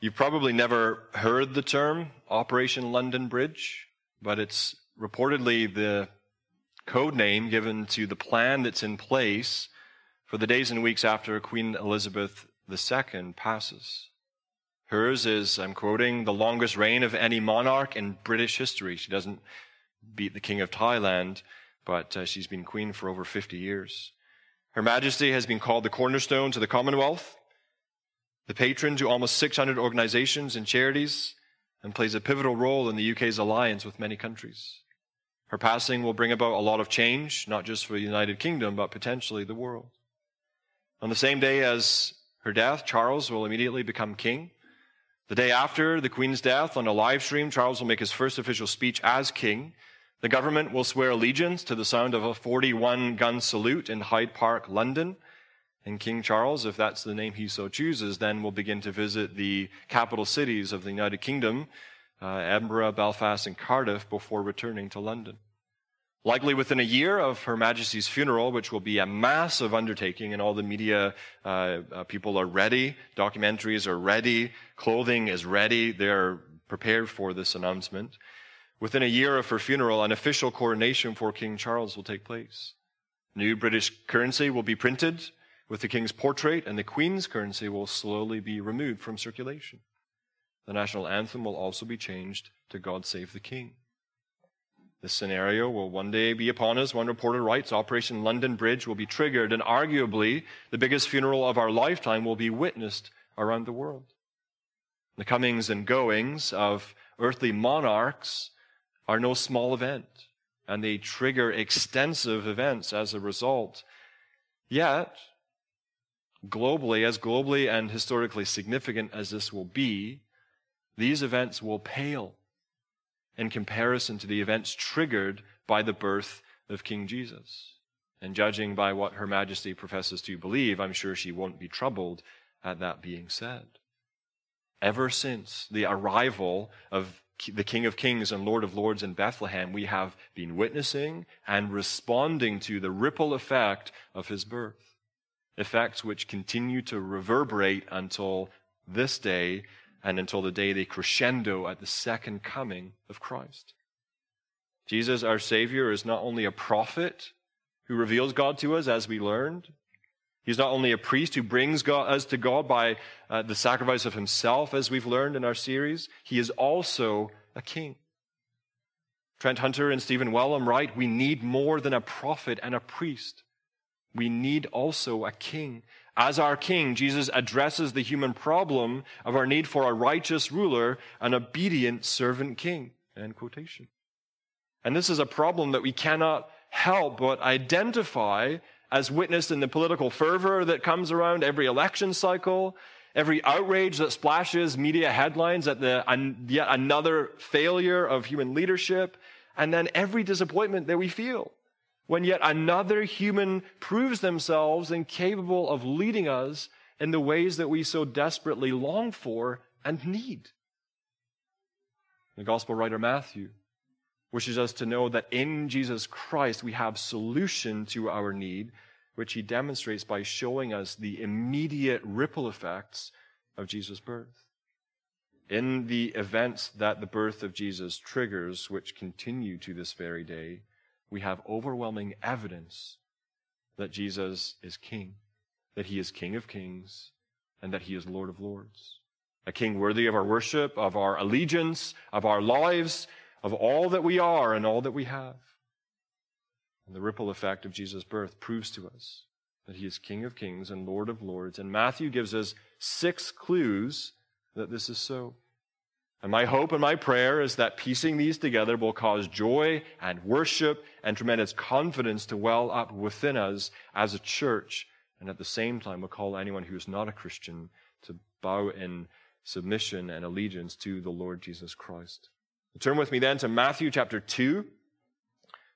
You've probably never heard the term Operation London Bridge, but it's reportedly the code name given to the plan that's in place for the days and weeks after Queen Elizabeth II passes. Hers is, I'm quoting, the longest reign of any monarch in British history. She doesn't beat the King of Thailand, but uh, she's been queen for over 50 years. Her Majesty has been called the cornerstone to the Commonwealth, the patron to almost 600 organizations and charities, and plays a pivotal role in the UK's alliance with many countries. Her passing will bring about a lot of change, not just for the United Kingdom, but potentially the world. On the same day as her death, Charles will immediately become king. The day after the Queen's death, on a live stream, Charles will make his first official speech as king. The government will swear allegiance to the sound of a 41 gun salute in Hyde Park, London. And King Charles, if that's the name he so chooses, then will begin to visit the capital cities of the United Kingdom, uh, Edinburgh, Belfast, and Cardiff, before returning to London. Likely within a year of Her Majesty's funeral, which will be a massive undertaking, and all the media uh, uh, people are ready, documentaries are ready, clothing is ready, they're prepared for this announcement. Within a year of her funeral, an official coronation for King Charles will take place. New British currency will be printed with the king's portrait, and the queen's currency will slowly be removed from circulation. The national anthem will also be changed to God Save the King. This scenario will one day be upon us. One reporter writes Operation London Bridge will be triggered, and arguably the biggest funeral of our lifetime will be witnessed around the world. The comings and goings of earthly monarchs are no small event, and they trigger extensive events as a result. Yet, globally, as globally and historically significant as this will be, these events will pale in comparison to the events triggered by the birth of King Jesus. And judging by what Her Majesty professes to believe, I'm sure she won't be troubled at that being said. Ever since the arrival of the King of Kings and Lord of Lords in Bethlehem, we have been witnessing and responding to the ripple effect of his birth effects which continue to reverberate until this day and until the day they crescendo at the second coming of Christ. Jesus, our Savior, is not only a prophet who reveals God to us as we learned, He's not only a priest who brings God, us to God by uh, the sacrifice of himself, as we've learned in our series, he is also a king. Trent Hunter and Stephen Wellum write, We need more than a prophet and a priest we need also a king. As our king, Jesus addresses the human problem of our need for a righteous ruler, an obedient servant king. End quotation. And this is a problem that we cannot help but identify as witnessed in the political fervor that comes around every election cycle, every outrage that splashes media headlines at the yet another failure of human leadership, and then every disappointment that we feel when yet another human proves themselves incapable of leading us in the ways that we so desperately long for and need. The gospel writer Matthew wishes us to know that in Jesus Christ we have solution to our need, which he demonstrates by showing us the immediate ripple effects of Jesus' birth. In the events that the birth of Jesus triggers, which continue to this very day, we have overwhelming evidence that Jesus is King, that he is King of kings, and that he is Lord of lords. A king worthy of our worship, of our allegiance, of our lives, of all that we are and all that we have. And the ripple effect of Jesus' birth proves to us that he is King of kings and Lord of lords. And Matthew gives us six clues that this is so. And my hope and my prayer is that piecing these together will cause joy and worship and tremendous confidence to well up within us as a church, and at the same time will call anyone who is not a Christian to bow in submission and allegiance to the Lord Jesus Christ. Turn with me then to Matthew chapter 2.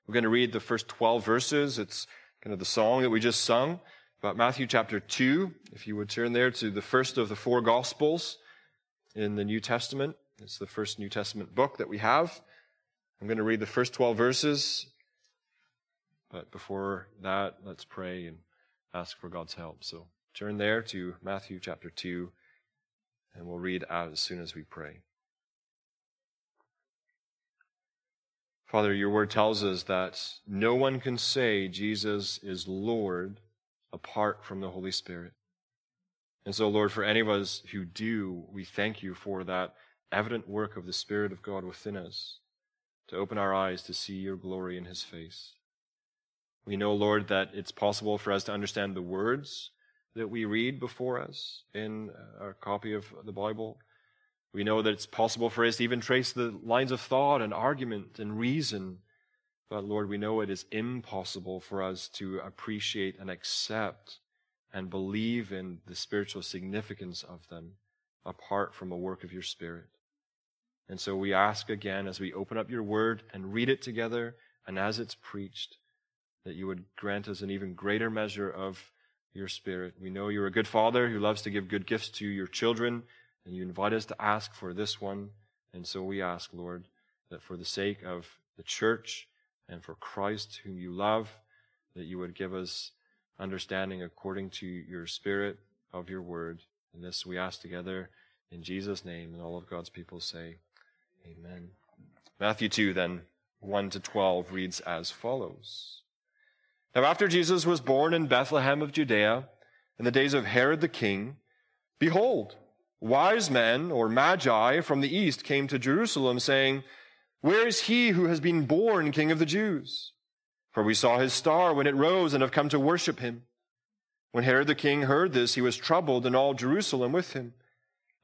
We're going to read the first 12 verses. It's kind of the song that we just sung. But Matthew chapter 2, if you would turn there to the first of the four Gospels in the New Testament. It's the first New Testament book that we have. I'm going to read the first 12 verses. But before that, let's pray and ask for God's help. So turn there to Matthew chapter 2, And we'll read out as soon as we pray. Father, your word tells us that no one can say Jesus is Lord apart from the Holy Spirit. And so, Lord, for any of us who do, we thank you for that evident work of the Spirit of God within us to open our eyes to see your glory in his face. We know, Lord, that it's possible for us to understand the words that we read before us in uh, our copy of the Bible. We know that it's possible for us to even trace the lines of thought and argument and reason. But Lord, we know it is impossible for us to appreciate and accept and believe in the spiritual significance of them apart from a work of your Spirit. And so we ask again as we open up your word and read it together and as it's preached, that you would grant us an even greater measure of your Spirit. We know you're a good Father who loves to give good gifts to your children. And you invite us to ask for this one. And so we ask, Lord, that for the sake of the church and for Christ, whom you love, that you would give us understanding according to your Spirit of your word. And this we ask together in Jesus' name. And all of God's people say, Amen. Matthew 2, then, 1 to 12 reads as follows. Now, after Jesus was born in Bethlehem of Judea, in the days of Herod the king, behold, wise men or magi from the east came to Jerusalem, saying, Where is he who has been born king of the Jews? For we saw his star when it rose and have come to worship him. When Herod the king heard this, he was troubled, and all Jerusalem with him.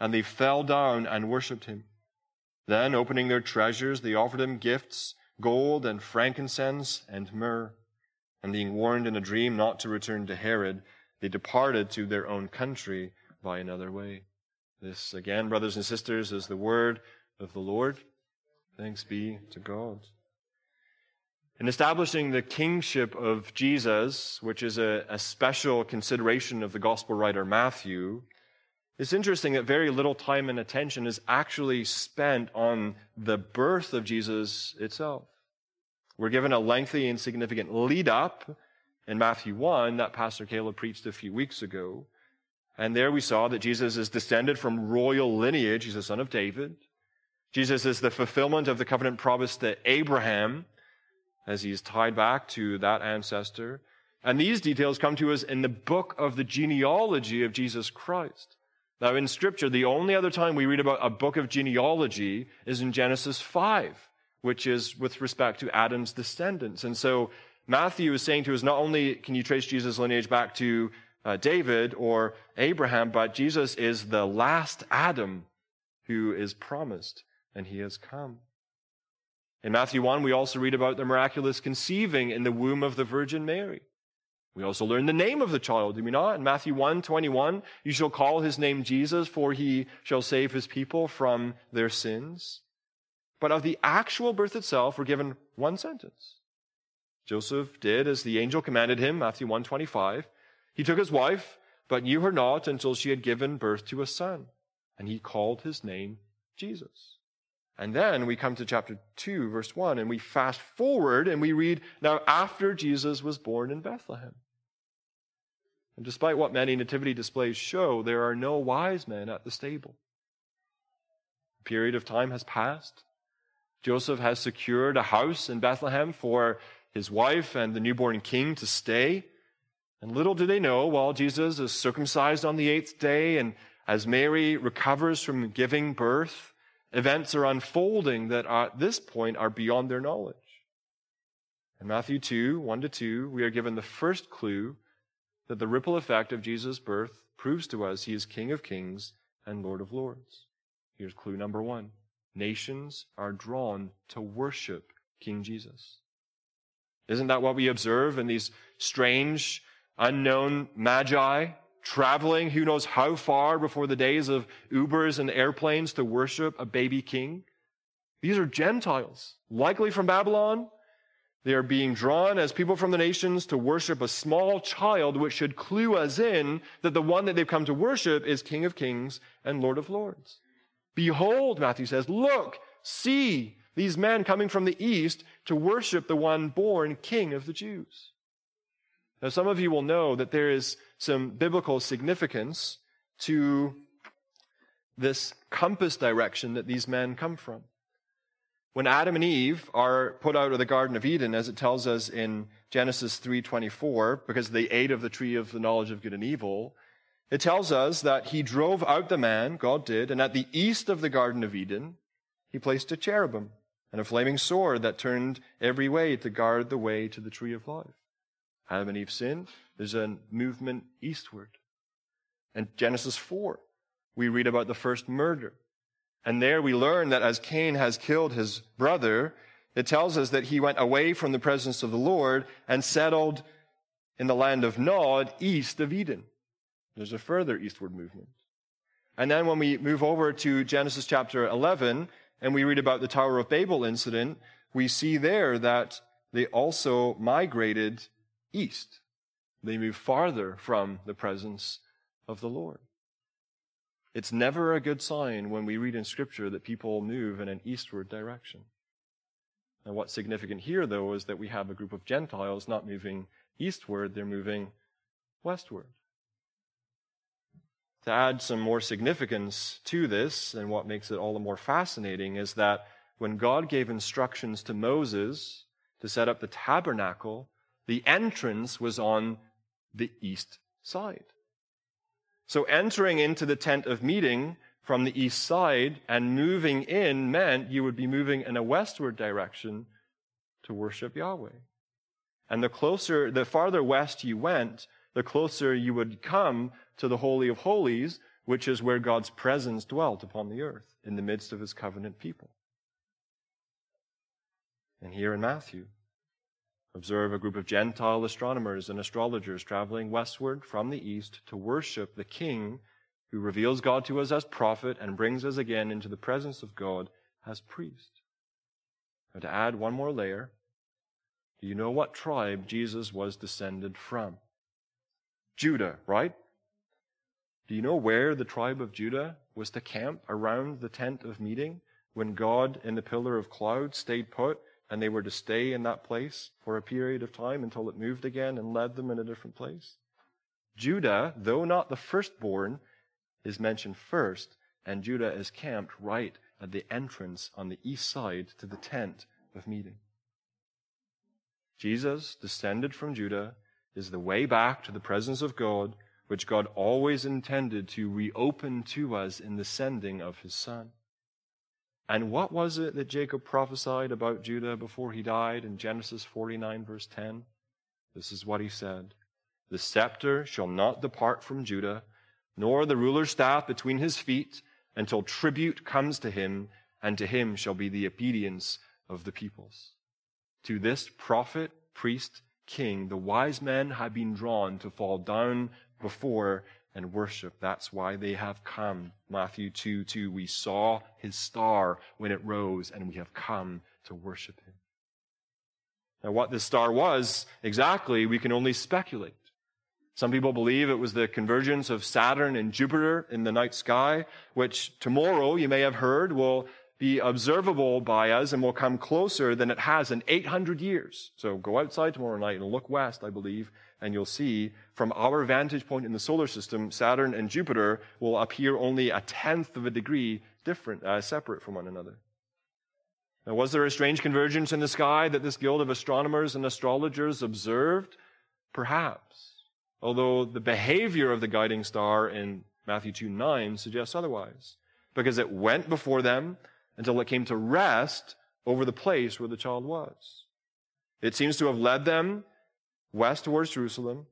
and they fell down and worshipped him. Then, opening their treasures, they offered him gifts, gold and frankincense and myrrh. And being warned in a dream not to return to Herod, they departed to their own country by another way. This, again, brothers and sisters, is the word of the Lord. Thanks be to God. In establishing the kingship of Jesus, which is a, a, special consideration of the gospel writer Matthew, it's interesting that very little time and attention is actually spent on the birth of Jesus itself. We're given a lengthy and significant lead up in Matthew 1 that Pastor Caleb preached a few weeks ago. And there we saw that Jesus is descended from royal lineage. He's the son of David. Jesus is the fulfillment of the covenant promise to Abraham as he's tied back to that ancestor. And these details come to us in the book of the genealogy of Jesus Christ. Now, in Scripture, the only other time we read about a book of genealogy is in Genesis 5, which is with respect to Adam's descendants. And so Matthew is saying to us not only can you trace Jesus' lineage back to uh, David or Abraham, but Jesus is the last Adam who is promised, and he has come. In Matthew 1, we also read about the miraculous conceiving in the womb of the Virgin Mary. We also learn the name of the child, do we not? In Matthew 1 21, you shall call his name Jesus, for he shall save his people from their sins. But of the actual birth itself, we're given one sentence Joseph did as the angel commanded him, Matthew 125. He took his wife, but knew her not until she had given birth to a son, and he called his name Jesus. And then we come to chapter 2, verse 1, and we fast forward and we read, Now after Jesus was born in Bethlehem. And despite what many nativity displays show, there are no wise men at the stable. A period of time has passed. Joseph has secured a house in Bethlehem for his wife and the newborn king to stay. And little do they know, while Jesus is circumcised on the eighth day, and as Mary recovers from giving birth, Events are unfolding that at this point are beyond their knowledge. In Matthew 2, 1 to 2, we are given the first clue that the ripple effect of Jesus' birth proves to us he is King of kings and Lord of lords. Here's clue number one nations are drawn to worship King Jesus. Isn't that what we observe in these strange, unknown magi traveling who knows how far before the days of Ubers and airplanes to worship a baby king? These are Gentiles, likely from Babylon. They are being drawn as people from the nations to worship a small child, which should clue us in that the one that they've come to worship is King of Kings and Lord of Lords. Behold, Matthew says, look, see these men coming from the east to worship the one born King of the Jews. Now, some of you will know that there is some biblical significance to this compass direction that these men come from. When Adam and Eve are put out of the Garden of Eden, as it tells us in Genesis 3:24, because they ate of the tree of the knowledge of good and evil, it tells us that he drove out the man, God did, and at the east of the Garden of Eden, he placed a cherubim and a flaming sword that turned every way to guard the way to the tree of life. Adam and Eve sinned. There's a movement eastward. And Genesis 4, we read about the first murder. And there we learn that as Cain has killed his brother, it tells us that he went away from the presence of the Lord and settled in the land of Nod, east of Eden. There's a further eastward movement. And then when we move over to Genesis chapter 11 and we read about the Tower of Babel incident, we see there that they also migrated east. They moved farther from the presence of the Lord. It's never a good sign when we read in Scripture that people move in an eastward direction. And what's significant here, though, is that we have a group of Gentiles not moving eastward, they're moving westward. To add some more significance to this, and what makes it all the more fascinating, is that when God gave instructions to Moses to set up the tabernacle, the entrance was on the east side. So entering into the tent of meeting from the east side and moving in meant you would be moving in a westward direction to worship Yahweh. And the closer, the farther west you went, the closer you would come to the Holy of Holies, which is where God's presence dwelt upon the earth in the midst of his covenant people. And here in Matthew, observe a group of Gentile astronomers and astrologers traveling westward from the east to worship the King who reveals God to us as prophet and brings us again into the presence of God as priest. Now, to add one more layer, do you know what tribe Jesus was descended from? Judah, right? Do you know where the tribe of Judah was to camp around the tent of meeting when God in the pillar of cloud stayed put and they were to stay in that place for a period of time until it moved again and led them in a different place? Judah, though not the firstborn, is mentioned first, and Judah is camped right at the entrance on the east side to the tent of meeting. Jesus, descended from Judah, is the way back to the presence of God, which God always intended to reopen to us in the sending of his Son. And what was it that Jacob prophesied about Judah before he died in Genesis 49, verse 10? This is what he said The scepter shall not depart from Judah, nor the ruler's staff between his feet, until tribute comes to him, and to him shall be the obedience of the peoples. To this prophet, priest, king, the wise men had been drawn to fall down before and worship. That's why they have come. Matthew 2 2. We saw his star when it rose, and we have come to worship him. Now, what this star was exactly, we can only speculate. Some people believe it was the convergence of Saturn and Jupiter in the night sky, which tomorrow, you may have heard, will be observable by us and will come closer than it has in 800 years. So go outside tomorrow night and look west, I believe, and you'll see from our vantage point in the solar system, Saturn and Jupiter will appear only a tenth of a degree different, uh, separate from one another. Now, was there a strange convergence in the sky that this guild of astronomers and astrologers observed? Perhaps. Although the behavior of the guiding star in Matthew 2 9 suggests otherwise. Because it went before them until it came to rest over the place where the child was. It seems to have led them west towards Jerusalem,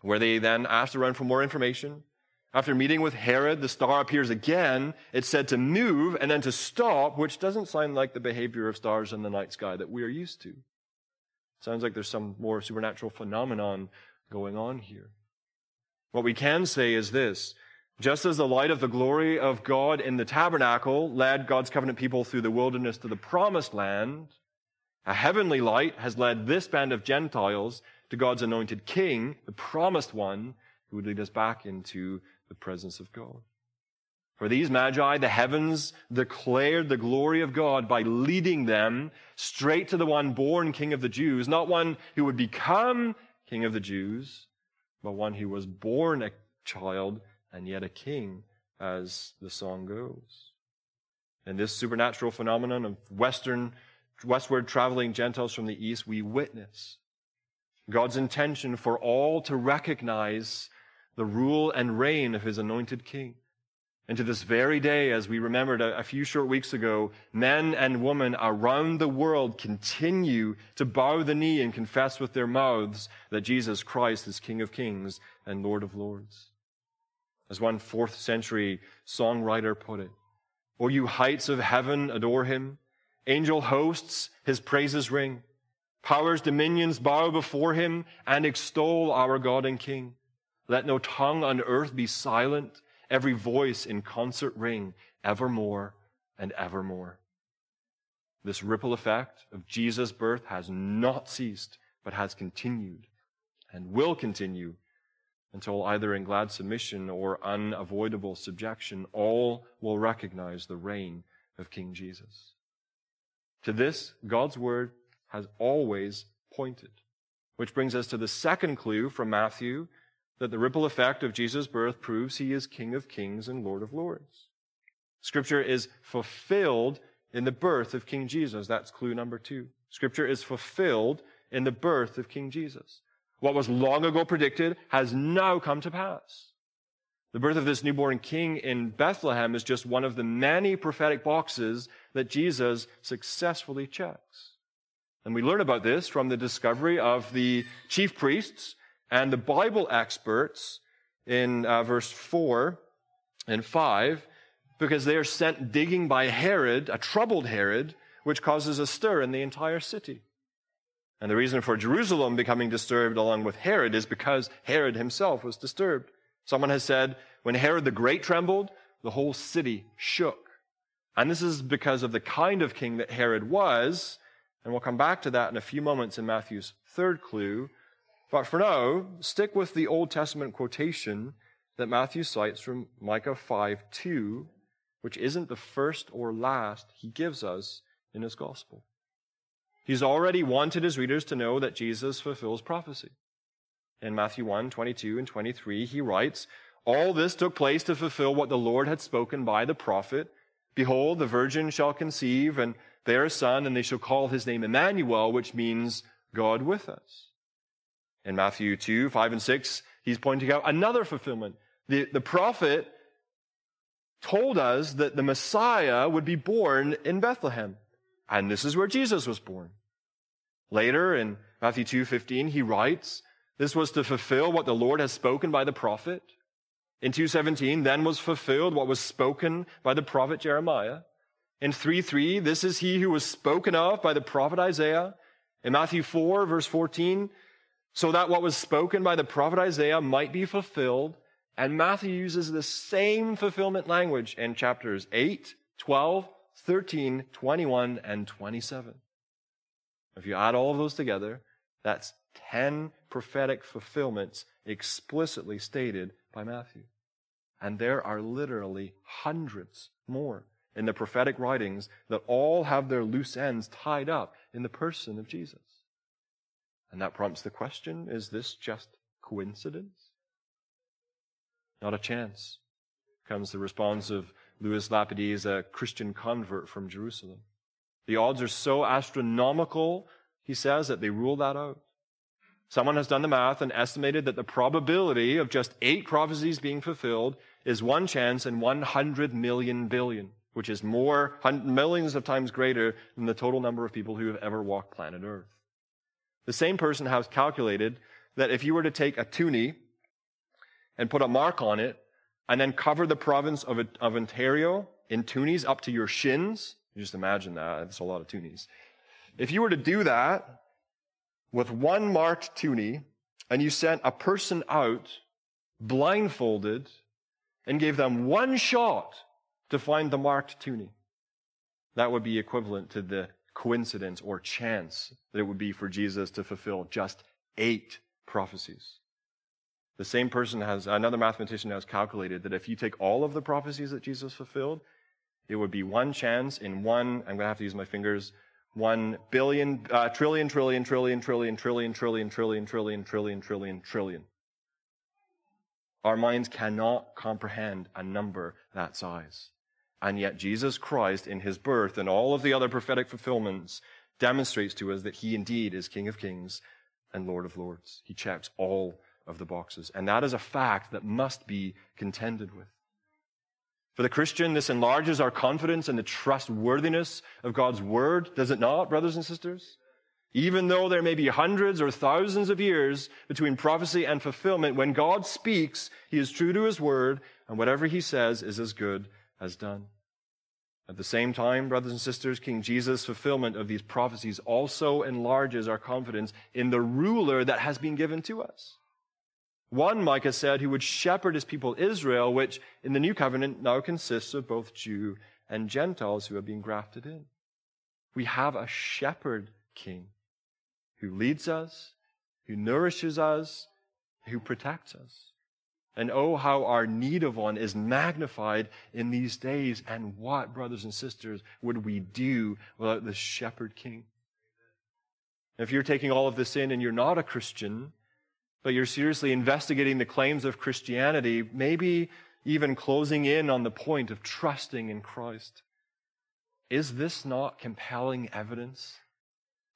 where they then asked to run for more information. After meeting with Herod, the star appears again. It's said to move and then to stop, which doesn't sound like the behavior of stars in the night sky that we are used to. Sounds like there's some more supernatural phenomenon going on here. What we can say is this just as the light of the glory of God in the tabernacle led God's covenant people through the wilderness to the promised land, a heavenly light has led this band of Gentiles to God's anointed king, the promised one, who would lead us back into the presence of God. For these magi, the heavens declared the glory of God by leading them straight to the one born king of the Jews, not one who would become king of the Jews, but one who was born a child and yet a king, as the song goes. In this supernatural phenomenon of western, westward traveling Gentiles from the east, we witness God's intention for all to recognize the rule and reign of his anointed king. And to this very day, as we remembered a, few short weeks ago, men and women around the world continue to bow the knee and confess with their mouths that Jesus Christ is King of Kings and Lord of Lords. As one fourth century songwriter put it, O you heights of heaven, adore him. Angel hosts, his praises ring. Powers, dominions bow before him and extol our God and King. Let no tongue on earth be silent, every voice in concert ring, evermore and evermore. This ripple effect of Jesus' birth has not ceased, but has continued and will continue until either in glad submission or unavoidable subjection, all will recognize the reign of King Jesus. To this, God's word has always pointed. Which brings us to the second clue from Matthew that the ripple effect of Jesus' birth proves he is King of kings and Lord of lords. Scripture is fulfilled in the birth of King Jesus. That's clue number two. Scripture is fulfilled in the birth of King Jesus. What was long ago predicted has now come to pass. The birth of this newborn king in Bethlehem is just one of the many prophetic boxes that Jesus successfully checks. And we learn about this from the discovery of the chief priests and the Bible experts in uh, verse 4 and 5, because they are sent digging by Herod, a troubled Herod, which causes a stir in the entire city. And the reason for Jerusalem becoming disturbed along with Herod is because Herod himself was disturbed. Someone has said, when Herod the Great trembled, the whole city shook. And this is because of the kind of king that Herod was. And we'll come back to that in a few moments in Matthew's third clue. But for now, stick with the Old Testament quotation that Matthew cites from Micah 5 2, which isn't the first or last he gives us in his gospel. He's already wanted his readers to know that Jesus fulfills prophecy. In Matthew 1 22 and 23, he writes, All this took place to fulfill what the Lord had spoken by the prophet. Behold, the virgin shall conceive and bear a son, and they shall call his name Emmanuel, which means God with us. In Matthew 2 5 and 6, he's pointing out another fulfillment. The, the prophet told us that the Messiah would be born in Bethlehem. And this is where Jesus was born. Later in Matthew 2:15 he writes, this was to fulfill what the Lord has spoken by the prophet. In 2:17 then was fulfilled what was spoken by the prophet Jeremiah. In 3:3 this is he who was spoken of by the prophet Isaiah. In Matthew 4 verse 14 so that what was spoken by the prophet Isaiah might be fulfilled. And Matthew uses the same fulfillment language in chapters 8, 12, 13, 21, and 27. If you add all of those together, that's 10 prophetic fulfillments explicitly stated by Matthew. And there are literally hundreds more in the prophetic writings that all have their loose ends tied up in the person of Jesus. And that prompts the question is this just coincidence? Not a chance, comes the response of Louis Lapides, a Christian convert from Jerusalem. The odds are so astronomical, he says, that they rule that out. Someone has done the math and estimated that the probability of just eight prophecies being fulfilled is one chance in 100 million billion, which is more, millions of times greater than the total number of people who have ever walked planet Earth. The same person has calculated that if you were to take a toonie and put a mark on it, and then cover the province of, of Ontario in toonies up to your shins, just imagine that. That's a lot of toonies. If you were to do that with one marked toonie, and you sent a person out blindfolded and gave them one shot to find the marked toonie, that would be equivalent to the coincidence or chance that it would be for Jesus to fulfill just eight prophecies. The same person has, another mathematician has calculated that if you take all of the prophecies that Jesus fulfilled, it would be one chance in one, I'm going to have to use my fingers, one billion, uh, trillion, trillion, trillion, trillion, trillion, trillion, trillion, trillion, trillion, trillion, trillion. Our minds cannot comprehend a number that size. And yet Jesus Christ in his birth and all of the other prophetic fulfillments demonstrates to us that he indeed is King of Kings and Lord of Lords. He checks all of the boxes. And that is a fact that must be contended with. For the Christian, this enlarges our confidence in the trustworthiness of God's word, does it not, brothers and sisters? Even though there may be hundreds or thousands of years between prophecy and fulfillment, when God speaks, he is true to his word, and whatever he says is as good as done. At the same time, brothers and sisters, King Jesus' fulfillment of these prophecies also enlarges our confidence in the ruler that has been given to us. One, Micah said, who would shepherd his people Israel, which in the new covenant now consists of both Jew and Gentiles who have been grafted in. We have a shepherd king who leads us, who nourishes us, who protects us. And oh, how our need of one is magnified in these days. And what, brothers and sisters, would we do without this shepherd king? If you're taking all of this in and you're not a Christian, but you're seriously investigating the claims of Christianity, maybe even closing in on the point of trusting in Christ. Is this not compelling evidence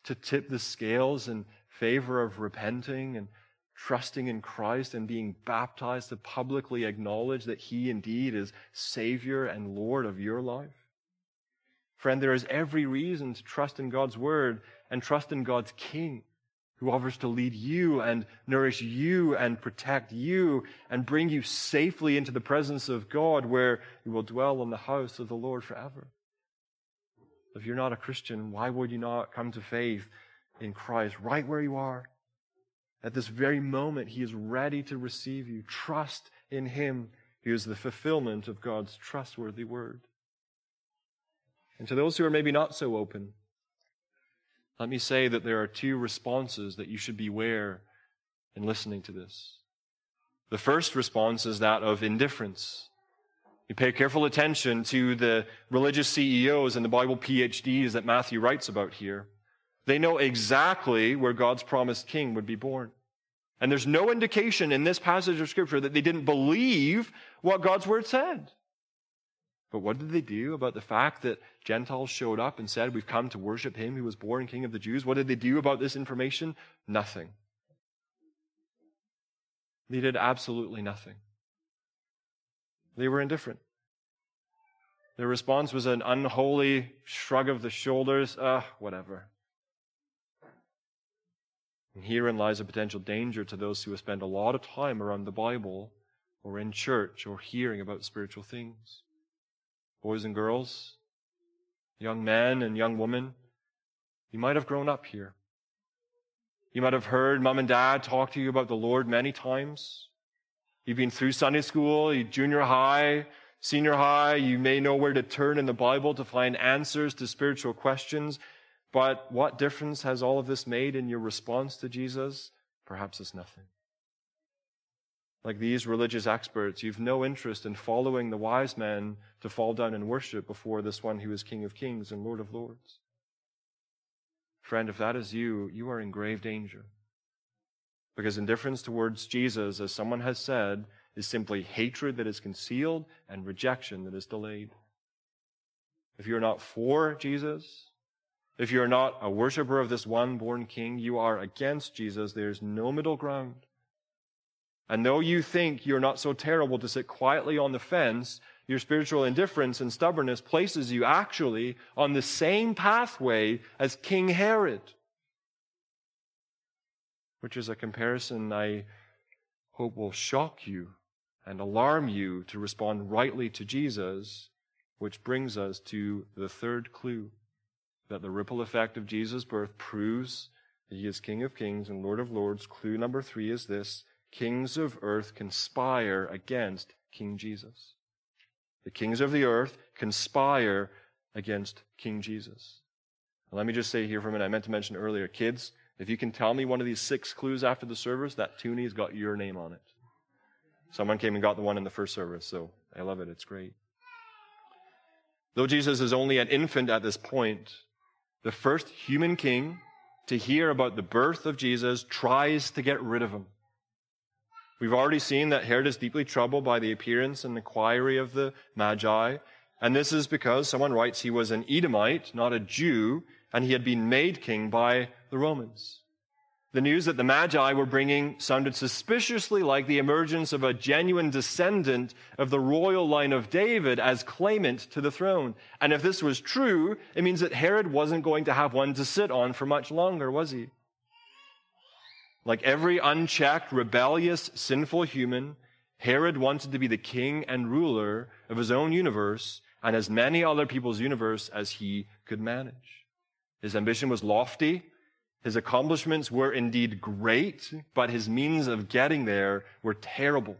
to tip the scales in favor of repenting and trusting in Christ and being baptized to publicly acknowledge that He indeed is Savior and Lord of your life? Friend, there is every reason to trust in God's Word and trust in God's King who offers to lead you and nourish you and protect you and bring you safely into the presence of God where you will dwell in the house of the Lord forever. If you're not a Christian, why would you not come to faith in Christ right where you are? At this very moment, He is ready to receive you. Trust in Him. He is the fulfillment of God's trustworthy word. And to those who are maybe not so open, let me say that there are two responses that you should beware in listening to this. The first response is that of indifference. You pay careful attention to the religious CEOs and the Bible PhDs that Matthew writes about here. They know exactly where God's promised king would be born. And there's no indication in this passage of scripture that they didn't believe what God's word said. But what did they do about the fact that Gentiles showed up and said, We've come to worship him who was born King of the Jews? What did they do about this information? Nothing. They did absolutely nothing. They were indifferent. Their response was an unholy shrug of the shoulders. Ah, uh, whatever. And herein lies a potential danger to those who spend a lot of time around the Bible or in church or hearing about spiritual things boys and girls, young men and young women, you might have grown up here. You might have heard mom and dad talk to you about the Lord many times. You've been through Sunday school, junior high, senior high. You may know where to turn in the Bible to find answers to spiritual questions. But what difference has all of this made in your response to Jesus? Perhaps it's nothing. Like these religious experts, you've no interest in following the wise men to fall down and worship before this one who is King of Kings and Lord of Lords. Friend, if that is you, you are in grave danger. Because indifference towards Jesus, as someone has said, is simply hatred that is concealed and rejection that is delayed. If you're not for Jesus, if you're not a worshiper of this one born king, you are against Jesus. There's no middle ground. And though you think you're not so terrible to sit quietly on the fence, your spiritual indifference and stubbornness places you actually on the same pathway as King Herod, which is a comparison I hope will shock you and alarm you to respond rightly to Jesus, which brings us to the third clue that the ripple effect of Jesus' birth proves that he is King of Kings and Lord of Lords. Clue number three is this kings of earth conspire against King Jesus. The kings of the earth conspire against King Jesus. let me just say here for a minute, I meant to mention earlier, kids, if you can tell me one of these six clues after the service, that toonie's got your name on it. Someone came and got the one in the first service, so I love it. It's great. Though Jesus is only an infant at this point, the first human king to hear about the birth of Jesus tries to get rid of him. We've already seen that Herod is deeply troubled by the appearance and inquiry of the Magi. And this is because someone writes he was an Edomite, not a Jew, and he had been made king by the Romans. The news that the Magi were bringing sounded suspiciously like the emergence of a genuine descendant of the royal line of David as claimant to the throne. And if this was true, it means that Herod wasn't going to have one to sit on for much longer, was he? Like every unchecked, rebellious, sinful human, Herod wanted to be the king and ruler of his own universe and as many other people's universe as he could manage. His ambition was lofty his accomplishments were indeed great, but his means of getting there were terrible.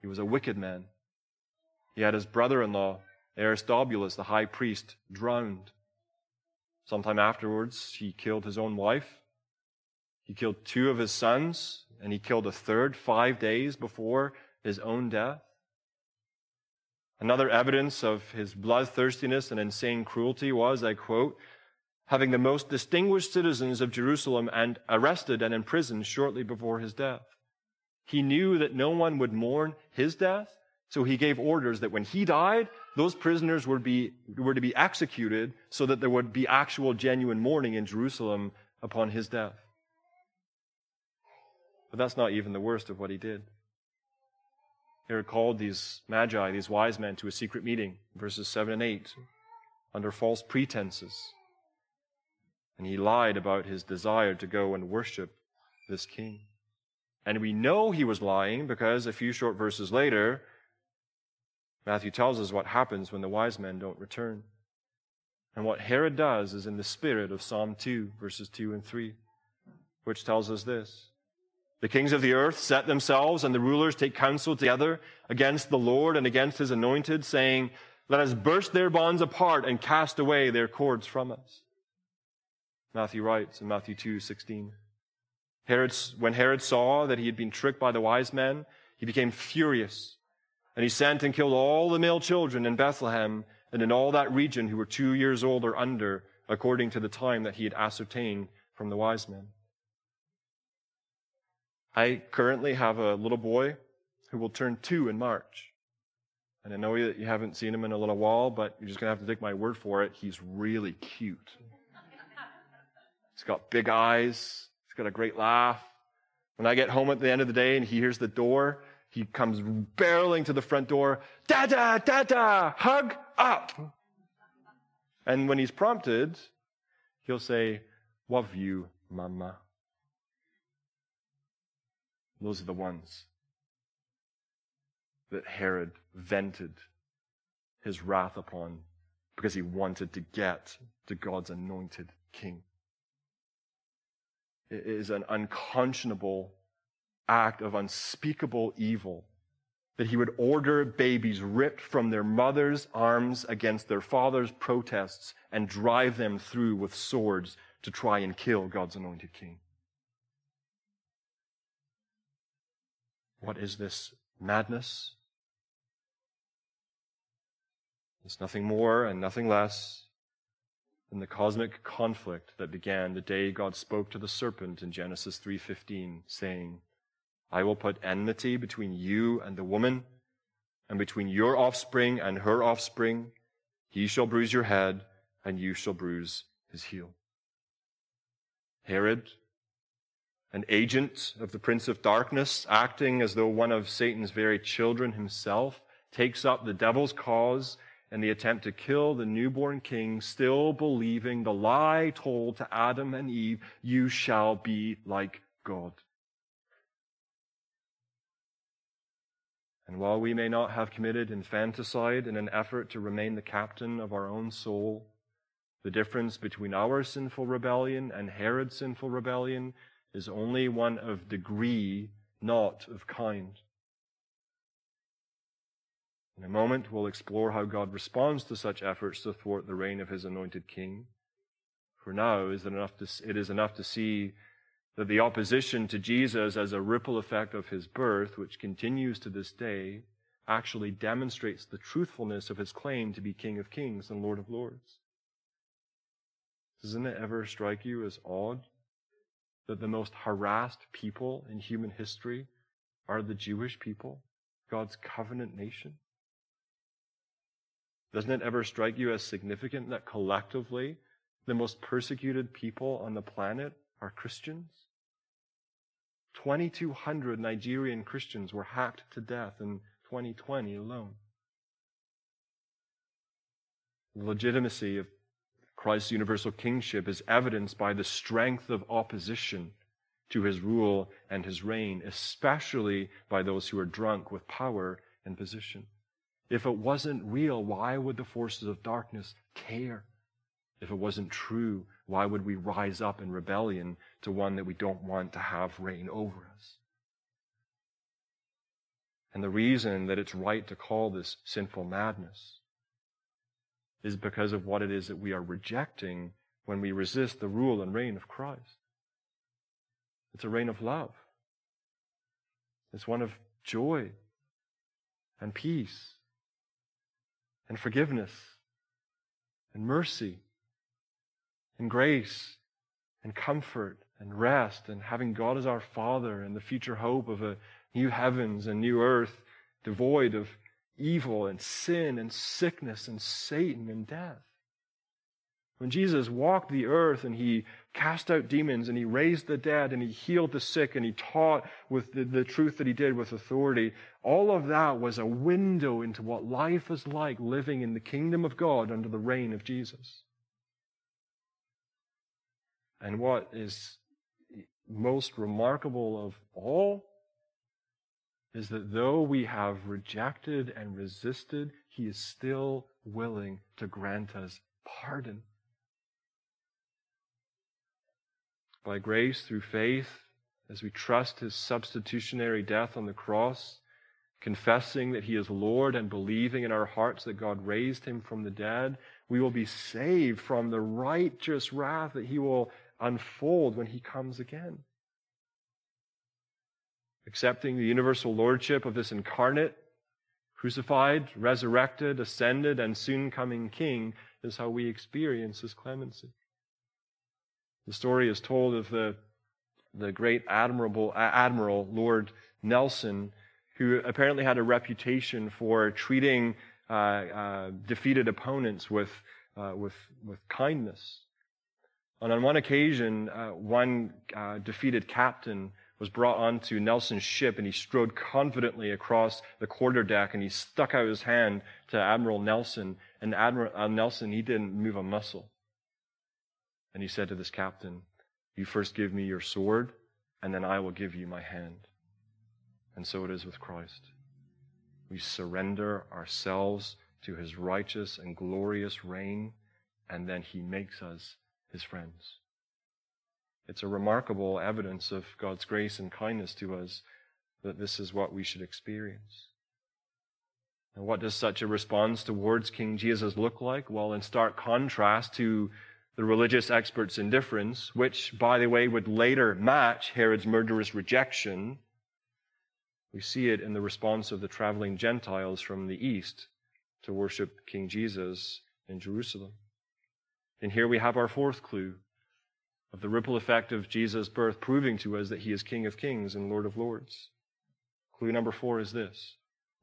He was a wicked man. He had his brother in law, Aristobulus, the high priest, drowned. Sometime afterwards, he killed his own wife. He killed two of his sons, and he killed a third five days before his own death. Another evidence of his bloodthirstiness and insane cruelty was, I quote, having the most distinguished citizens of Jerusalem and arrested and imprisoned shortly before his death. He knew that no one would mourn his death, so he gave orders that when he died, those prisoners would be, were to be executed so that there would be actual genuine mourning in Jerusalem upon his death. But that's not even the worst of what he did. He called these magi, these wise men, to a secret meeting, verses 7 and 8, under false pretenses and he lied about his desire to go and worship this king. And we know he was lying because a few short verses later, Matthew tells us what happens when the wise men don't return. And what Herod does is in the spirit of Psalm 2, verses 2 and 3, which tells us this. The kings of the earth set themselves and the rulers take counsel together against the Lord and against his anointed, saying, Let us burst their bonds apart and cast away their cords from us. Matthew writes in Matthew 2 16. Herod, when Herod saw that he had been tricked by the wise men, he became furious. And he sent and killed all the male children in Bethlehem and in all that region who were two years old or under, according to the time that he had ascertained from the wise men. I currently have a little boy who will turn two in March. And I know that you haven't seen him in a little while, but you're just going to have to take my word for it. He's really cute. He's got big eyes. He's got a great laugh. When I get home at the end of the day and he hears the door, he comes barreling to the front door. Dada, dada, hug up. And when he's prompted, he'll say, Love you, mama. Those are the ones that Herod vented his wrath upon because he wanted to get to God's anointed king is an unconscionable act of unspeakable evil. That he would order babies ripped from their mother's arms against their father's protests and drive them through with swords to try and kill God's anointed king. What is this madness? It's nothing more and nothing less and the cosmic conflict that began the day God spoke to the serpent in Genesis 3:15 saying, "I will put enmity between you and the woman and between your offspring and her offspring; he shall bruise your head and you shall bruise his heel." Herod, an agent of the prince of darkness, acting as though one of Satan's very children himself, takes up the devil's cause and the attempt to kill the newborn king, still believing the lie told to Adam and Eve, you shall be like God. And while we may not have committed infanticide in an effort to remain the captain of our own soul, the difference between our sinful rebellion and Herod's sinful rebellion is only one of degree, not of kind. In a moment, we'll explore how God responds to such efforts to thwart the reign of his anointed king. For now, is it is enough to see that the opposition to Jesus as a ripple effect of his birth, which continues to this day, actually demonstrates the truthfulness of his claim to be King of Kings and Lord of Lords. Doesn't it ever strike you as odd that the most harassed people in human history are the Jewish people, God's covenant nation? Doesn't it ever strike you as significant that collectively the most persecuted people on the planet are Christians? 2,200 Nigerian Christians were hacked to death in 2020 alone. The legitimacy of Christ's universal kingship is evidenced by the strength of opposition to his rule and his reign, especially by those who are drunk with power and position. If it wasn't real, why would the forces of darkness care? If it wasn't true, why would we rise up in rebellion to one that we don't want to have reign over us? And the reason that it's right to call this sinful madness is because of what it is that we are rejecting when we resist the rule and reign of Christ. It's a reign of love. It's one of joy and peace and forgiveness and mercy and grace and comfort and rest and having God as our Father and the future hope of a new heavens and new earth devoid of evil and sin and sickness and Satan and death. When Jesus walked the earth and he cast out demons and he raised the dead and he healed the sick and he taught with the, the, truth that he did with authority, all of that was a window into what life is like living in the kingdom of God under the reign of Jesus. And what is most remarkable of all is that though we have rejected and resisted, he is still willing to grant us pardon. By grace through faith, as we trust his substitutionary death on the cross, confessing that he is Lord and believing in our hearts that God raised him from the dead, we will be saved from the righteous wrath that he will unfold when he comes again. Accepting the universal lordship of this incarnate, crucified, resurrected, ascended, and soon coming King is how we experience his clemency. The story is told of the, the great admirable, admiral, Lord Nelson, who apparently had a reputation for treating uh, uh, defeated opponents with, uh, with, with kindness. And on one occasion, uh, one uh, defeated captain was brought onto Nelson's ship and he strode confidently across the quarterdeck and he stuck out his hand to Admiral Nelson. And Admiral uh, Nelson, he didn't move a muscle. And he said to this captain, You first give me your sword, and then I will give you my hand. And so it is with Christ. We surrender ourselves to his righteous and glorious reign, and then he makes us his friends. It's a remarkable evidence of God's grace and kindness to us that this is what we should experience. And what does such a response towards King Jesus look like? Well, in stark contrast to the religious experts' indifference, which, by the way, would later match Herod's murderous rejection, we see it in the response of the traveling Gentiles from the east to worship King Jesus in Jerusalem. And here we have our fourth clue of the ripple effect of Jesus' birth proving to us that he is King of Kings and Lord of Lords. Clue number four is this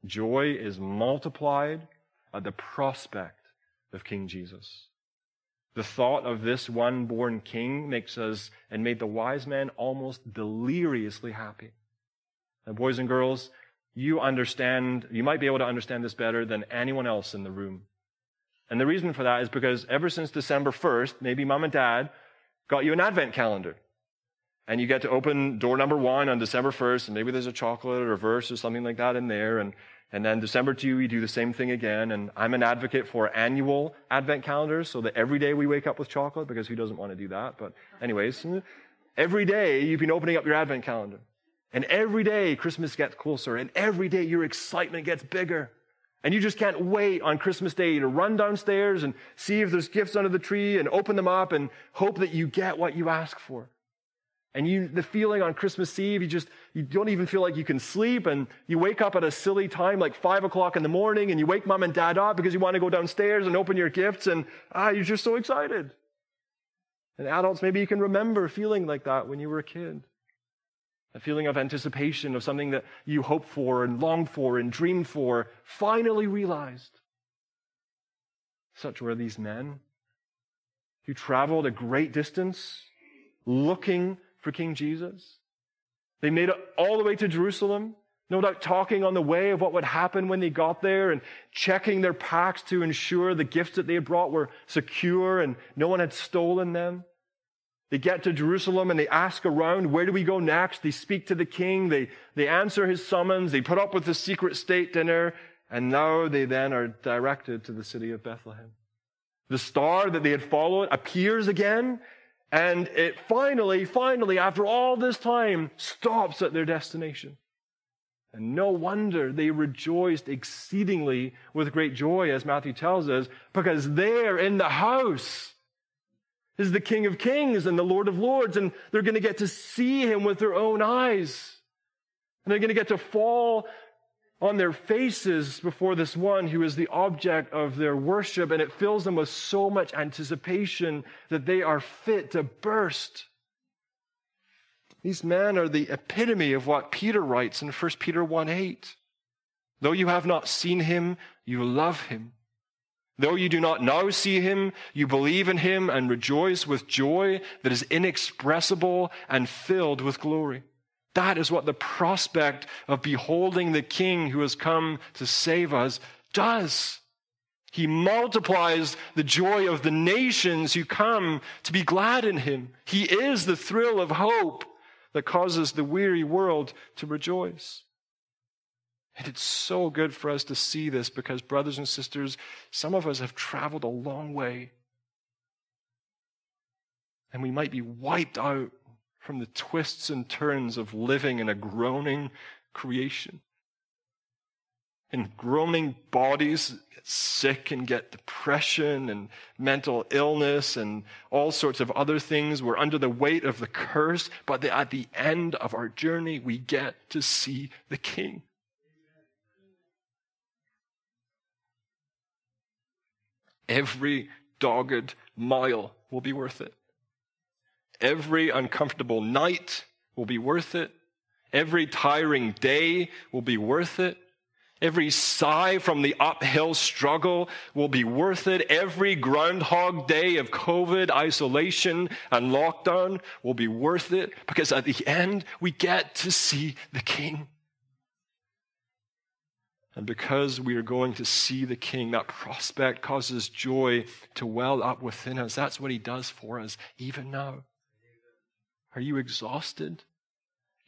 joy is multiplied at the prospect of King Jesus. The thought of this one born king makes us and made the wise men almost deliriously happy. And boys and girls, you understand, you might be able to understand this better than anyone else in the room. And the reason for that is because ever since December 1st, maybe mom and dad got you an advent calendar. And you get to open door number one on December 1st, and maybe there's a chocolate or a verse or something like that in there. And, and then December 2, we do the same thing again. And I'm an advocate for annual advent calendars so that every day we wake up with chocolate because who doesn't want to do that? But anyways, every day you've been opening up your advent calendar. And every day Christmas gets closer, and every day your excitement gets bigger. And you just can't wait on Christmas Day to run downstairs and see if there's gifts under the tree and open them up and hope that you get what you ask for. And you, the feeling on Christmas Eve, you just, you don't even feel like you can sleep. And you wake up at a silly time, like five o'clock in the morning, and you wake mom and dad up because you want to go downstairs and open your gifts. And ah, you're just so excited. And adults, maybe you can remember feeling like that when you were a kid a feeling of anticipation of something that you hoped for and longed for and dreamed for, finally realized. Such were these men who traveled a great distance looking for King Jesus. They made it all the way to Jerusalem, no doubt talking on the way of what would happen when they got there and checking their packs to ensure the gifts that they had brought were secure and no one had stolen them. They get to Jerusalem and they ask around, where do we go next? They speak to the king. They, they answer his summons. They put up with the secret state dinner. And now they then are directed to the city of Bethlehem. The star that they had followed appears again. And it finally, finally, after all this time, stops at their destination. And no wonder they rejoiced exceedingly with great joy, as Matthew tells us, because there in the house, is the King of Kings and the Lord of Lords, and they're going to get to see him with their own eyes. And they're going to get to fall on their faces before this one who is the object of their worship, and it fills them with so much anticipation that they are fit to burst. These men are the epitome of what Peter writes in 1 Peter 1 8. Though you have not seen him, you love him. Though you do not now see him, you believe in him and rejoice with joy that is inexpressible and filled with glory. That is what the prospect of beholding the King who has come to save us does. He multiplies the joy of the nations who come to be glad in him. He is the thrill of hope that causes the weary world to rejoice. And it's so good for us to see this because, brothers and sisters, some of us have traveled a long way. And we might be wiped out from the twists and turns of living in a groaning creation. And groaning bodies get sick and get depression and mental illness and all sorts of other things. We're under the weight of the curse, but at the end of our journey, we get to see the King. Every dogged mile will be worth it. Every uncomfortable night will be worth it. Every tiring day will be worth it. Every sigh from the uphill struggle will be worth it. Every groundhog day of COVID isolation and lockdown will be worth it because at the end we get to see the King. And because we are going to see the King, that prospect causes joy to well up within us. That's what He does for us, even now. Are you exhausted?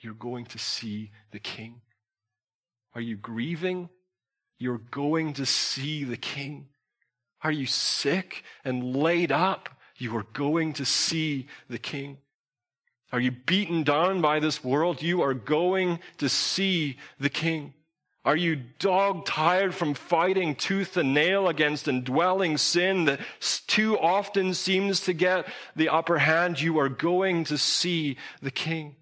You're going to see the King. Are you grieving? You're going to see the King. Are you sick and laid up? You are going to see the King. Are you beaten down by this world? You are going to see the King. Are you dog tired from fighting tooth and nail against indwelling sin that too often seems to get the upper hand? You are going to see the King.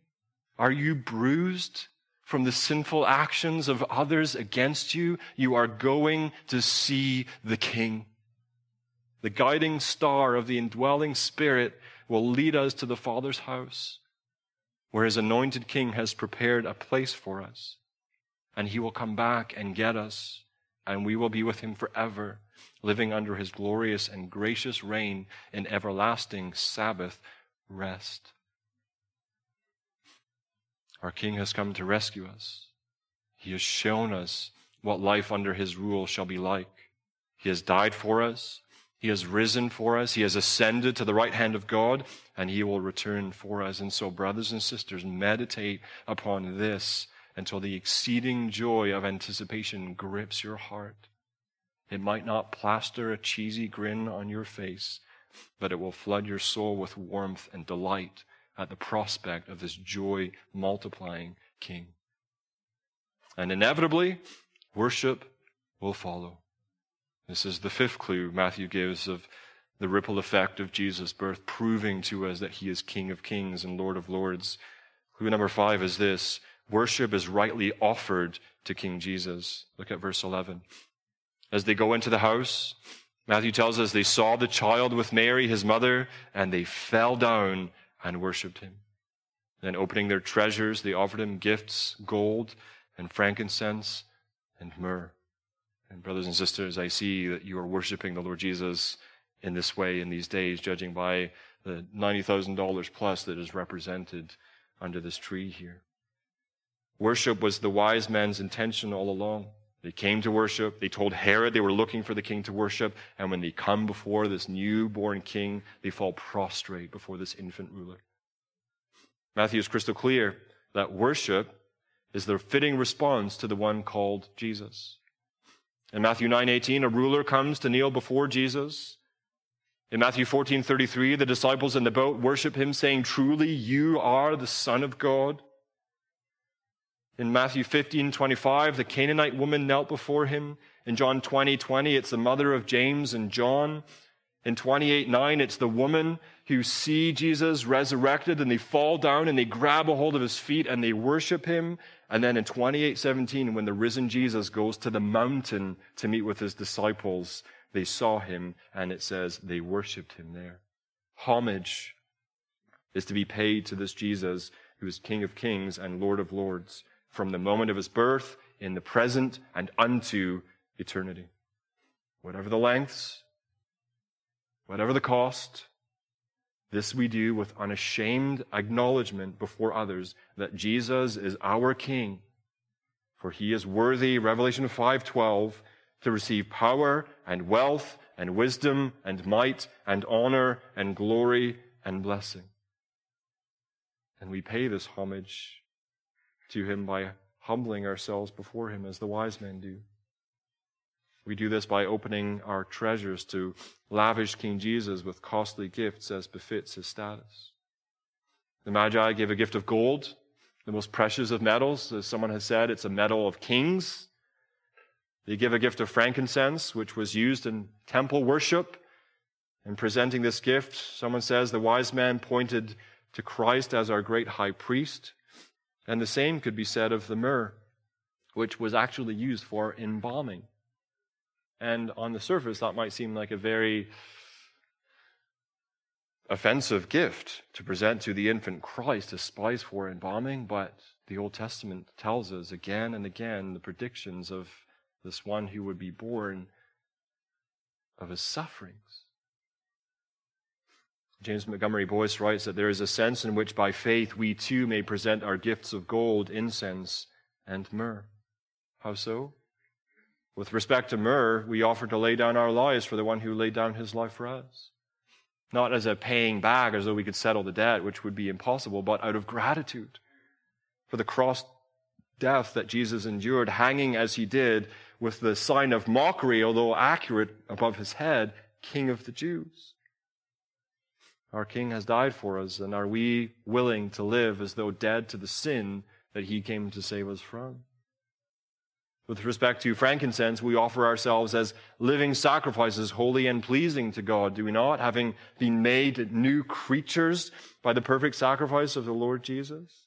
Are you bruised from the sinful actions of others against you? You are going to see the King. The guiding star of the indwelling Spirit will lead us to the Father's house, where his anointed King has prepared a place for us and he will come back and get us, and we will be with him forever, living under his glorious and gracious reign in everlasting Sabbath rest. Our King has come to rescue us. He has shown us what life under his rule shall be like. He has died for us. He has risen for us. He has ascended to the right hand of God, and he will return for us. And so, brothers and sisters, meditate upon this until the exceeding joy of anticipation grips your heart. It might not plaster a cheesy grin on your face, but it will flood your soul with warmth and delight at the prospect of this joy multiplying King. And inevitably, worship will follow. This is the fifth clue Matthew gives of the ripple effect of Jesus' birth, proving to us that he is King of kings and Lord of lords. Clue number five is this worship is rightly offered to King Jesus. Look at verse 11. As they go into the house, Matthew tells us they saw the child with Mary, his mother, and they fell down and worshiped him. Then, opening their treasures, they offered him gifts, gold and frankincense and myrrh. And, brothers and sisters, I see that you are worshiping the Lord Jesus in this way in these days, judging by the $90,000 plus that is represented under this tree here. Worship was the wise men's intention all along. They came to worship. They told Herod they were looking for the king to worship. And when they come before this newborn king, they fall prostrate before this infant ruler. Matthew is crystal clear that worship is the fitting response to the one called Jesus. In Matthew 9:18, a ruler comes to kneel before Jesus. In Matthew 14:33, the disciples in the boat worship him saying, "Truly you are the son of God." In Matthew 15, 25, the Canaanite woman knelt before him. In John 20, 20, it's the mother of James and John. In 28, 9, it's the woman who see Jesus resurrected and they fall down and they grab a hold of his feet and they worship him. And then in 28, 17, when the risen Jesus goes to the mountain to meet with his disciples, they saw him and it says they worshiped him there. Homage is to be paid to this Jesus who is King of kings and Lord of lords from the moment of his birth in the present and unto eternity. Whatever the lengths, whatever the cost, this we do with unashamed acknowledgement before others that Jesus is our King. For he is worthy, Revelation 5:12, to receive power and wealth and wisdom and might and honor and glory and blessing. And we pay this homage to Him by humbling ourselves before Him as the wise men do. We do this by opening our treasures to lavish King Jesus with costly gifts as befits his status. The Magi gave a gift of gold, the most precious of metals. As someone has said, it's a metal of kings. They give a gift of frankincense, which was used in temple worship. In presenting this gift, someone says the wise man pointed to Christ as our great high priest. And the same could be said of the myrrh, which was actually used for embalming. And on the surface, that might seem like a very offensive gift to present to the infant Christ as spice for embalming, but the Old Testament tells us again and again the predictions of this one who would be born of his sufferings. James Montgomery Boice writes that there is a sense in which by faith we too may present our gifts of gold, incense, and myrrh. How so? With respect to myrrh, we offer to lay down our lives for the one who laid down his life for us. Not as a paying back, as though we could settle the debt, which would be impossible, but out of gratitude for the cross death that Jesus endured, hanging as he did with the sign of mockery, although accurate above his head, King of the Jews. Our King has died for us, and are we willing to live as though dead to the sin that he came to save us from? With respect to frankincense, we offer ourselves as living sacrifices, holy and pleasing to God, do we not? Having been made new creatures by the perfect sacrifice of the Lord Jesus.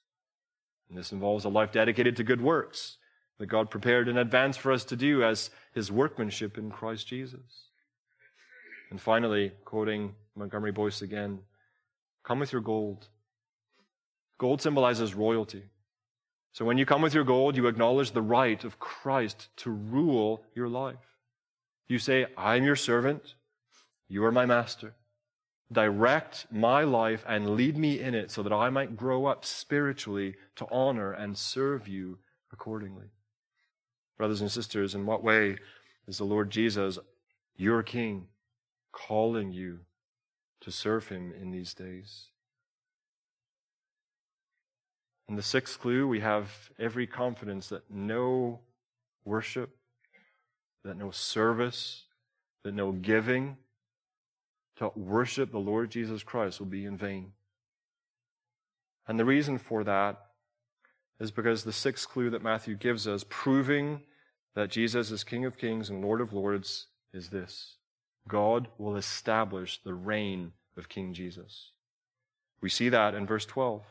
And this involves a life dedicated to good works that God prepared in advance for us to do as his workmanship in Christ Jesus. And finally, quoting Montgomery Boice again, come with your gold. Gold symbolizes royalty. So when you come with your gold, you acknowledge the right of Christ to rule your life. You say, I'm your servant. You are my master. Direct my life and lead me in it so that I might grow up spiritually to honor and serve you accordingly. Brothers and sisters, in what way is the Lord Jesus, your King, calling you to serve him in these days? In the sixth clue, we have every confidence that no worship, that no service, that no giving to worship the Lord Jesus Christ will be in vain. And the reason for that is because the sixth clue that Matthew gives us, proving that Jesus is King of Kings and Lord of Lords, is this God will establish the reign of King Jesus. We see that in verse 12.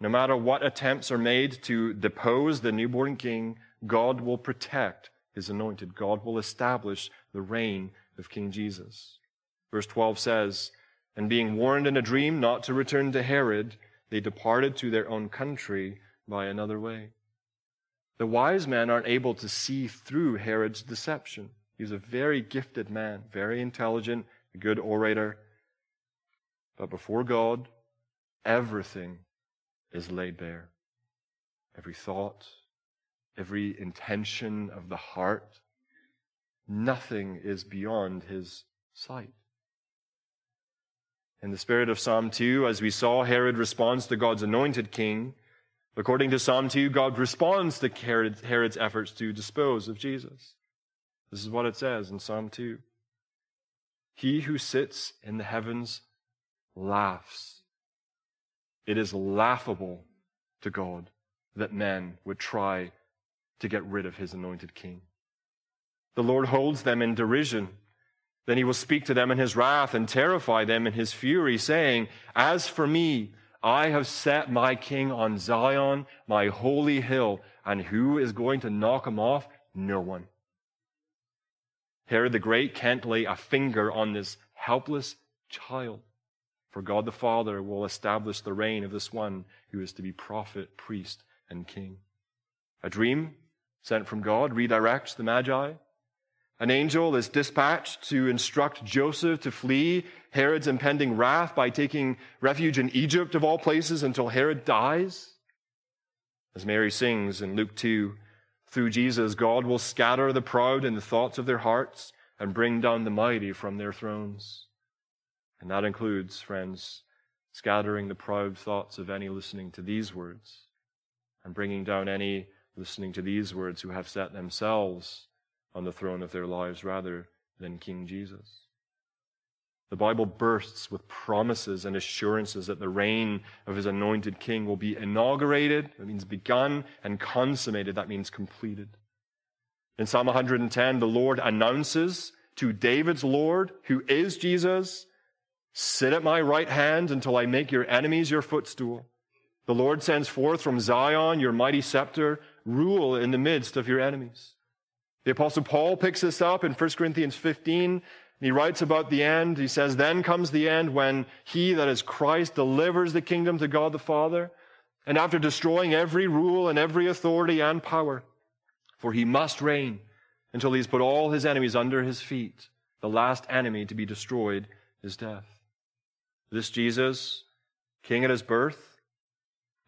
No matter what attempts are made to depose the newborn king, God will protect his anointed. God will establish the reign of King Jesus. Verse 12 says, And being warned in a dream not to return to Herod, they departed to their own country by another way. The wise men aren't able to see through Herod's deception. He's a very gifted man, very intelligent, a good orator. But before God, everything is laid bare. Every thought, every intention of the heart, nothing is beyond his sight. In the spirit of Psalm 2, as we saw, Herod responds to God's anointed king. According to Psalm 2, God responds to Herod's efforts to dispose of Jesus. This is what it says in Psalm 2. He who sits in the heavens laughs it is laughable to God that men would try to get rid of his anointed king. The Lord holds them in derision. Then he will speak to them in his wrath and terrify them in his fury, saying, As for me, I have set my king on Zion, my holy hill, and who is going to knock him off? No one. Herod the Great can't lay a finger on this helpless child. For God the Father will establish the reign of this one who is to be prophet, priest, and king. A dream sent from God redirects the Magi. An angel is dispatched to instruct Joseph to flee Herod's impending wrath by taking refuge in Egypt, of all places, until Herod dies. As Mary sings in Luke 2, through Jesus, God will scatter the proud in the thoughts of their hearts and bring down the mighty from their thrones. And that includes, friends, scattering the proud thoughts of any listening to these words and bringing down any listening to these words who have set themselves on the throne of their lives rather than King Jesus. The Bible bursts with promises and assurances that the reign of his anointed king will be inaugurated. That means begun and consummated. That means completed. In Psalm 110, the Lord announces to David's Lord, who is Jesus, Sit at my right hand until I make your enemies your footstool. The Lord sends forth from Zion your mighty scepter, rule in the midst of your enemies. The apostle Paul picks this up in 1 Corinthians 15. He writes about the end. He says, Then comes the end when he, that is Christ, delivers the kingdom to God the Father. And after destroying every rule and every authority and power, for he must reign until he's put all his enemies under his feet. The last enemy to be destroyed is death. This Jesus, king at his birth,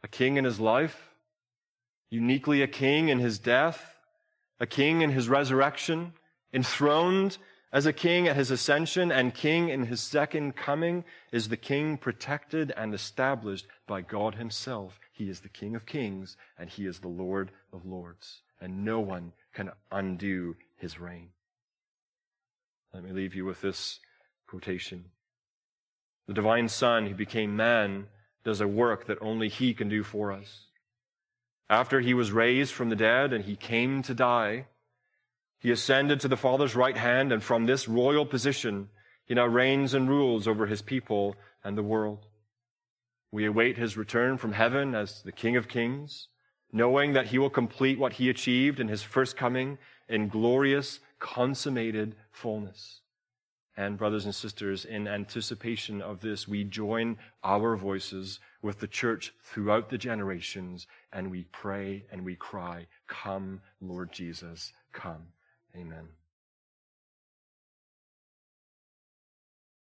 a king in his life, uniquely a king in his death, a king in his resurrection, enthroned as a king at his ascension and king in his second coming, is the king protected and established by God himself. He is the king of kings and he is the Lord of lords. And no one can undo his reign. Let me leave you with this quotation. The divine Son who became man does a work that only he can do for us. After he was raised from the dead and he came to die, he ascended to the Father's right hand, and from this royal position, he now reigns and rules over his people and the world. We await his return from heaven as the King of Kings, knowing that he will complete what he achieved in his first coming in glorious, consummated fullness. And, brothers and sisters, in anticipation of this, we join our voices with the church throughout the generations, and we pray and we cry, Come, Lord Jesus, come. Amen.